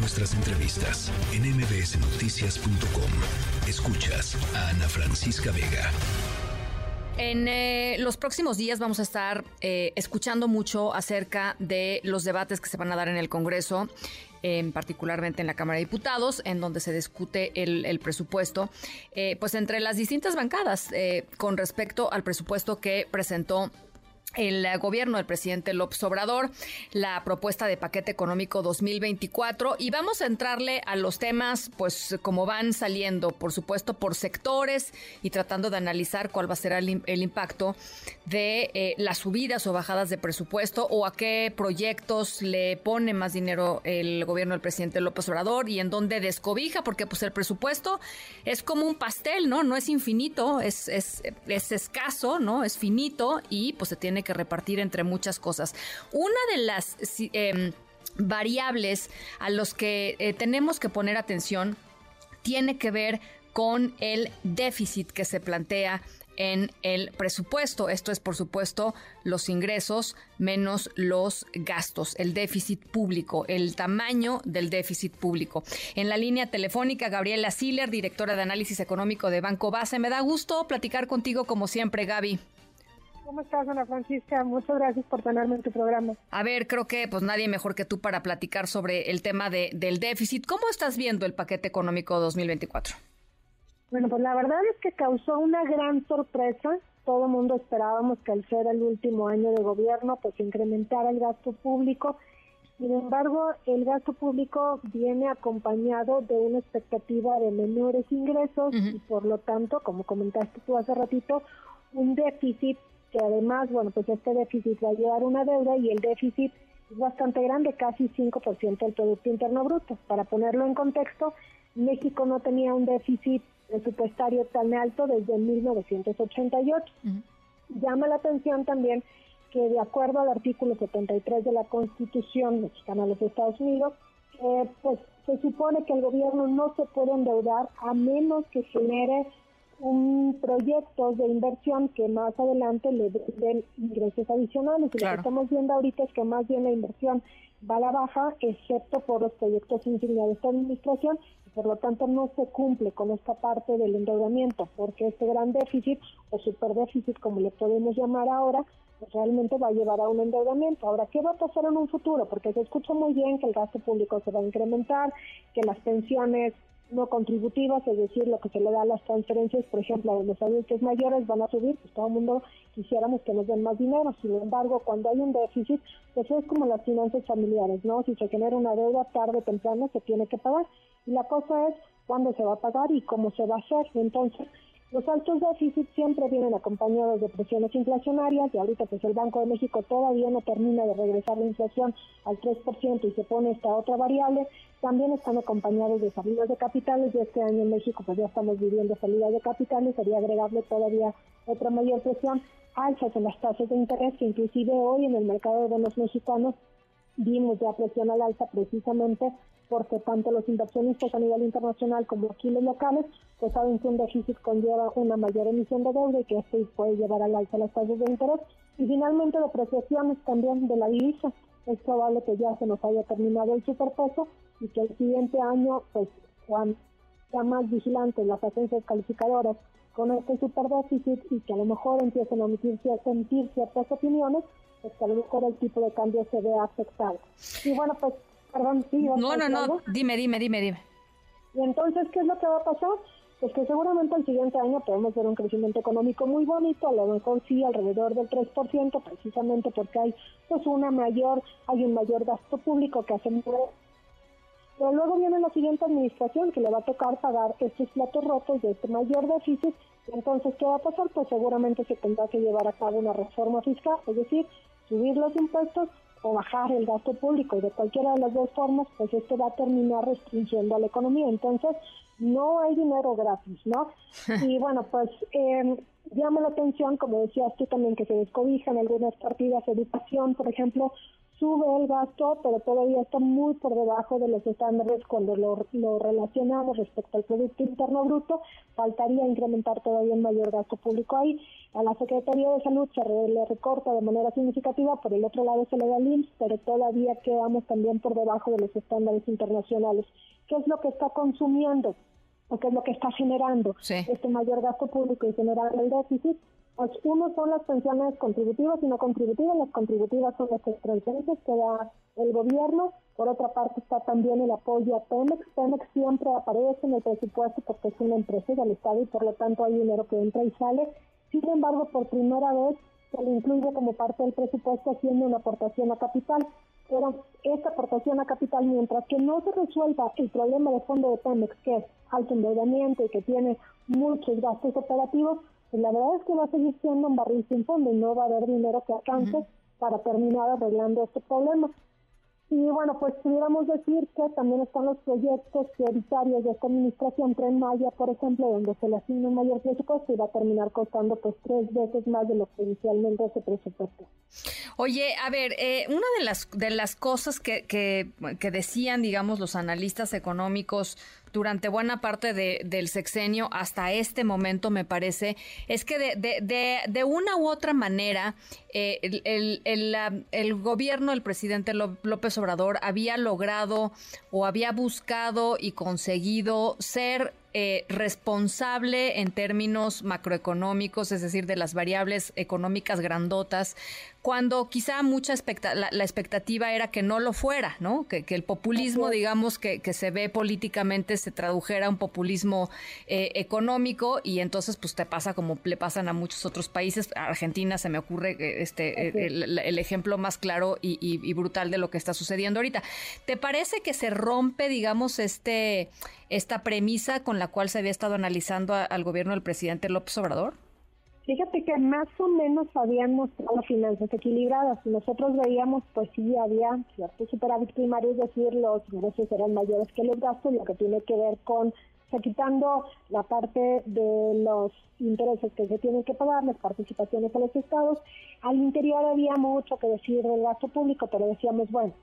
nuestras entrevistas en mbsnoticias.com. Escuchas a Ana Francisca Vega. En eh, los próximos días vamos a estar eh, escuchando mucho acerca de los debates que se van a dar en el Congreso, particularmente en la Cámara de Diputados, en donde se discute el, presupuesto, eh, pues entre las distintas bancadas con respecto al presupuesto que presentó el gobierno del presidente López Obrador, la propuesta de paquete económico 2024 y vamos a entrarle a los temas pues como van saliendo, por supuesto por sectores y tratando de analizar cuál va a ser el, impacto de eh, las subidas o bajadas de presupuesto o a qué proyectos le pone más dinero el gobierno del presidente López Obrador y en dónde descobija, porque pues el presupuesto es como un pastel, ¿no? No es infinito, es, es, es escaso, ¿no? Es finito y pues se tiene que repartir entre muchas cosas. Una de las em, variables a los que eh, tenemos que poner atención tiene que ver con el déficit que se plantea en el presupuesto. Esto es, por supuesto, los ingresos menos los gastos, el déficit público, el tamaño del déficit público. En la línea telefónica, Gabriela Siller, directora de análisis económico de Banco Base. Me da gusto platicar contigo como siempre, Gaby. ¿Cómo estás, Ana Francisca? Muchas gracias por tenerme en tu programa. A ver, creo que pues nadie mejor que tú para platicar sobre el tema de, del déficit. ¿Cómo estás viendo el paquete económico 2024? Bueno, pues la verdad es que causó una gran sorpresa. Todo el mundo esperábamos que al ser el último año de gobierno, pues incrementara el gasto público. Sin embargo, el gasto público viene acompañado de una expectativa de menores ingresos y por lo tanto, como comentaste tú hace ratito, un déficit que además, bueno, pues este déficit va a llevar una deuda y el déficit es bastante grande, casi 5% del Producto Interno Bruto. Para ponerlo en contexto, México no tenía un déficit presupuestario tan alto desde 1988. Llama la atención también que de acuerdo al artículo 73 de la Constitución mexicana de los Estados Unidos, eh, pues se supone que el gobierno no se puede endeudar a menos que genere un proyecto de inversión que más adelante le den ingresos adicionales. Y lo que estamos viendo ahorita es que más bien la inversión va a la baja, excepto por los proyectos insignia de esta administración, y por lo tanto no se cumple con esta parte del endeudamiento, porque este gran déficit o superdéficit, como le podemos llamar ahora, pues realmente va a llevar a un endeudamiento. Ahora, ¿qué va a pasar en un futuro? Porque se escucha muy bien que el gasto público se va a incrementar, que las pensiones no contributivas, es decir, lo que se le da a las transferencias, por ejemplo, los adultos mayores van a subir, pues todo el mundo quisiéramos que nos den más dinero, sin embargo, cuando hay un déficit, pues es como las finanzas familiares, ¿no? Si se genera una deuda, tarde o temprano se tiene que pagar, y la cosa es cuándo se va a pagar y cómo se va a hacer, entonces, los altos déficits siempre vienen acompañados de presiones inflacionarias y ahorita pues el Banco de México todavía no termina de regresar la inflación al 3% y se pone esta otra variable. También están acompañados de salidas de capitales y este año en México pues ya estamos viviendo salidas de capitales, sería agregable todavía otra mayor presión, alzas en las tasas de interés que inclusive hoy en el mercado de bonos mexicanos vimos ya presión al alza precisamente porque tanto los inversionistas a nivel internacional como aquí los locales pues saben que un déficit conlleva una mayor emisión de deuda y que esto puede llevar al alza las tasas de interés. Y finalmente depreciaciones también de la divisa. Es probable que ya se nos haya terminado el superpeso y que el siguiente año, pues, cuando sea más vigilantes las agencias calificadoras con este superdéficit y que a lo mejor empiecen a emitirse, a sentir ciertas opiniones, pues que a lo mejor el tipo de cambio se vea afectado. Y bueno, pues Perdón, sí. No, no, no, dime, dime, dime, dime. Y entonces, ¿qué es lo que va a pasar? Pues que seguramente el siguiente año podemos ver un crecimiento económico muy bonito, a lo mejor sí alrededor del 3%, precisamente porque hay pues una mayor, hay un mayor gasto público que hace pero luego viene la siguiente administración que le va a tocar pagar estos platos rotos de este mayor déficit. Entonces, ¿qué va a pasar? Pues seguramente se tendrá que llevar a cabo una reforma fiscal, es decir, subir los impuestos o bajar el gasto público y de cualquiera de las dos formas, pues esto va a terminar restringiendo a la economía. Entonces, no hay dinero gratis, ¿no? Y bueno, pues em, Llama la atención, como decías tú también, que se descobijan algunas partidas, educación, por ejemplo, sube el gasto, pero todavía está muy por debajo de los estándares cuando lo, lo, relacionamos respecto al Producto Interno Bruto. Faltaría incrementar todavía un mayor gasto público ahí. A la Secretaría de Salud se le recorta de manera significativa, por el otro lado se le da el pero todavía quedamos también por debajo de los estándares internacionales. ¿Qué es lo que está consumiendo? ¿O qué es lo que está generando este mayor gasto público y generando el déficit? Pues uno son las pensiones contributivas y no contributivas. Las contributivas son las transferencias que da el gobierno. Por otra parte está también el apoyo a Pemex. Pemex siempre aparece en el presupuesto porque es una empresa del Estado y por lo tanto hay dinero que entra y sale. Sin embargo, por primera vez se le incluye como parte del presupuesto haciendo una aportación a capital. Pero esta aportación a capital, mientras que no se resuelva el problema de fondo de Pemex, que es alto endeudamiento y que tiene muchos gastos operativos, pues la verdad es que va a seguir siendo un barril sin fondo y no va a haber dinero que alcance para terminar arreglando este problema. Y bueno, pues pudiéramos decir que también están los proyectos prioritarios de esta administración, Tren Maya, por ejemplo, donde se le asigna un mayor presupuesto y va a terminar costando pues tres veces más de lo que inicialmente se presupuestó. Oye, a ver, eh, una de las, de las cosas que, que decían, digamos, los analistas económicos durante buena parte de, del sexenio hasta este momento, me parece, es que de, de, de, una u otra manera eh, el, el, el, gobierno, el presidente López Obrador, había logrado o había buscado y conseguido ser eh, responsable en términos macroeconómicos, es decir, de las variables económicas grandotas, cuando quizá mucha la, expectativa era que no lo fuera, ¿no? Que, el populismo, digamos, que, se ve políticamente se tradujera a un populismo eh, económico y entonces pues te pasa como le pasan a muchos otros países. Argentina se me ocurre eh, este el, ejemplo más claro y, y brutal de lo que está sucediendo ahorita. ¿Te parece que se rompe, digamos, este esta premisa con la cual se había estado analizando al gobierno del presidente López Obrador? Fíjate que más o menos habían mostrado finanzas equilibradas. Nosotros veíamos, pues sí, había cierto superávit primario, es decir, los ingresos eran mayores que los gastos, lo que tiene que ver con, o quitando la parte de los intereses que se tienen que pagar, las participaciones a los estados. Al interior había mucho que decir del gasto público, pero decíamos, bueno,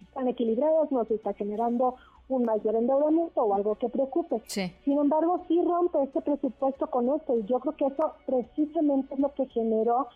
están equilibrados, no se está generando un mayor endeudamiento o algo que preocupe. Sin embargo, sí rompe este presupuesto con esto y yo creo que eso precisamente es lo que generó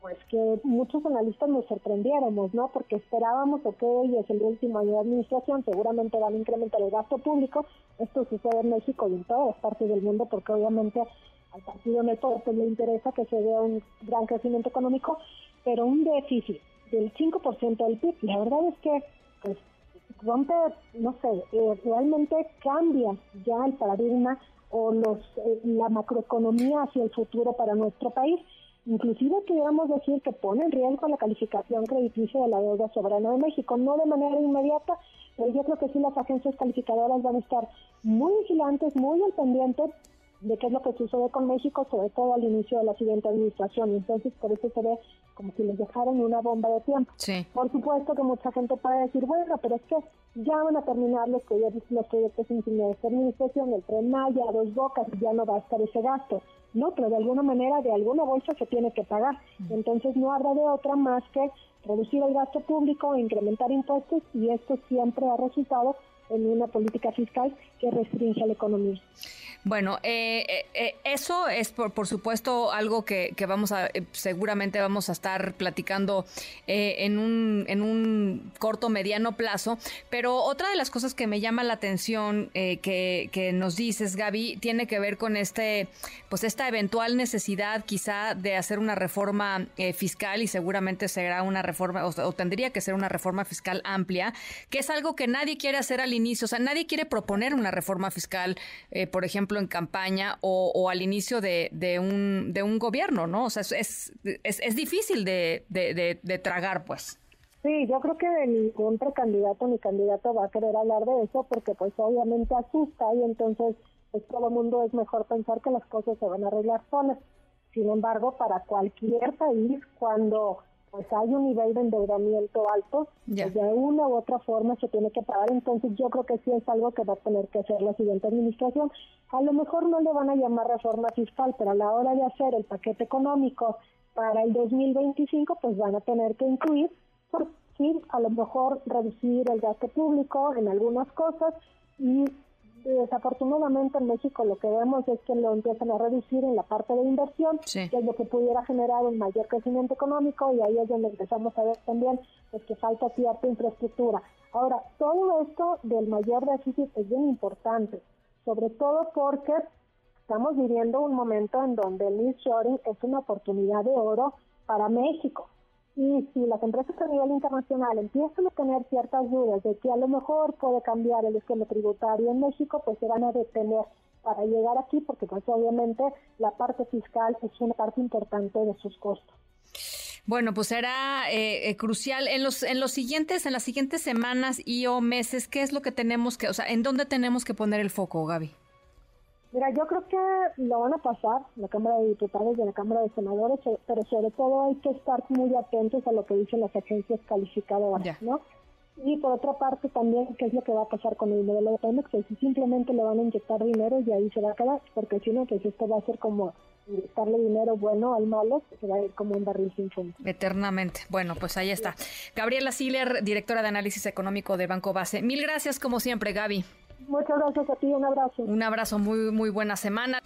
pues que muchos analistas nos sorprendiéramos, ¿no? Porque esperábamos, ok, es el último año de administración, seguramente van a incrementar el gasto público, esto sucede en México y en todas partes del mundo, porque obviamente al partido poder pues, le interesa que se vea un gran crecimiento económico, pero un déficit del 5% del PIB, la verdad es que pues rompe, no sé, eh, realmente cambia ya el paradigma o los eh, la macroeconomía hacia el futuro para nuestro país. Inclusive queríamos decir que pone en riesgo la calificación crediticia de la deuda soberana de México, no de manera inmediata, pero yo creo que sí las agencias calificadoras van a estar muy vigilantes, muy al pendiente de qué es lo que sucede con México, sobre todo al inicio de la siguiente administración. Entonces, por eso se ve como si les dejaran una bomba de tiempo. Por supuesto que mucha gente puede decir, bueno, pero es que ya van a terminar los proyectos, los proyectos en de esta administración, el tren Maya, dos bocas, ya no va a estar ese gasto. No, pero de alguna manera, de alguna bolsa se tiene que pagar. Entonces, no habrá de otra más que reducir el gasto público, incrementar impuestos, y esto siempre ha resultado en una política fiscal que restringe la economía. Bueno, eh, eh, eh, eso es por, por, supuesto algo que, que vamos a, seguramente vamos a estar platicando en, un, en un corto, mediano plazo, pero otra de las cosas que me llama la atención que, que, nos dices, Gaby, tiene que ver con este, pues esta eventual necesidad quizá de hacer una reforma fiscal y seguramente será una reforma, o, o, tendría que ser una reforma fiscal amplia, que es algo que nadie quiere hacer al inicio, o sea, nadie quiere proponer una reforma fiscal, por ejemplo, en campaña o, al inicio de, un, de un gobierno, ¿no? O sea, es, es, es difícil de, de, tragar, pues. Sí, yo creo que ningún precandidato ni candidato va a querer hablar de eso porque pues obviamente asusta y entonces pues todo el mundo es mejor pensar que las cosas se van a arreglar solas. Sin embargo, para cualquier país, cuando pues hay un nivel de endeudamiento alto, pues de una u otra forma se tiene que pagar, entonces yo creo que sí es algo que va a tener que hacer la siguiente administración. A lo mejor no le van a llamar reforma fiscal, pero a la hora de hacer el paquete económico para el 2025, pues van a tener que incluir, por sí, a lo mejor reducir el gasto público en algunas cosas y desafortunadamente en México lo que vemos es que lo empiezan a reducir en la parte de inversión, que es lo que pudiera generar un mayor crecimiento económico y ahí es donde empezamos a ver también pues, que falta cierta infraestructura. Ahora, todo esto del mayor déficit es bien importante, sobre todo porque estamos viviendo un momento en donde el nearshoring es una oportunidad de oro para México. Y si las empresas a nivel internacional empiezan a tener ciertas dudas de que a lo mejor puede cambiar el esquema tributario en México, pues se van a detener para llegar aquí, porque pues obviamente la parte fiscal es una parte importante de sus costos. Bueno, pues será eh, eh, crucial en los en los siguientes en las siguientes semanas y o meses. ¿Qué es lo que tenemos que, o sea, en dónde tenemos que poner el foco, Gaby? Mira, yo creo que lo van a pasar la Cámara de Diputados y la Cámara de Senadores, pero sobre todo hay que estar muy atentos a lo que dicen las agencias calificadoras, ¿no? Y por otra parte también, ¿qué es lo que va a pasar con el modelo de Pemex? Pues si simplemente le van a inyectar dinero y ahí se va a quedar, porque si no, pues esto va a ser como inyectarle dinero bueno al malo, se va a ir como un barril sin fondo. Eternamente. Bueno, pues ahí está. Gabriela Siller, directora de análisis económico de Banco Base. Mil gracias como siempre, Gaby. Muchas gracias a ti, un abrazo. Un abrazo, muy, muy buena semana.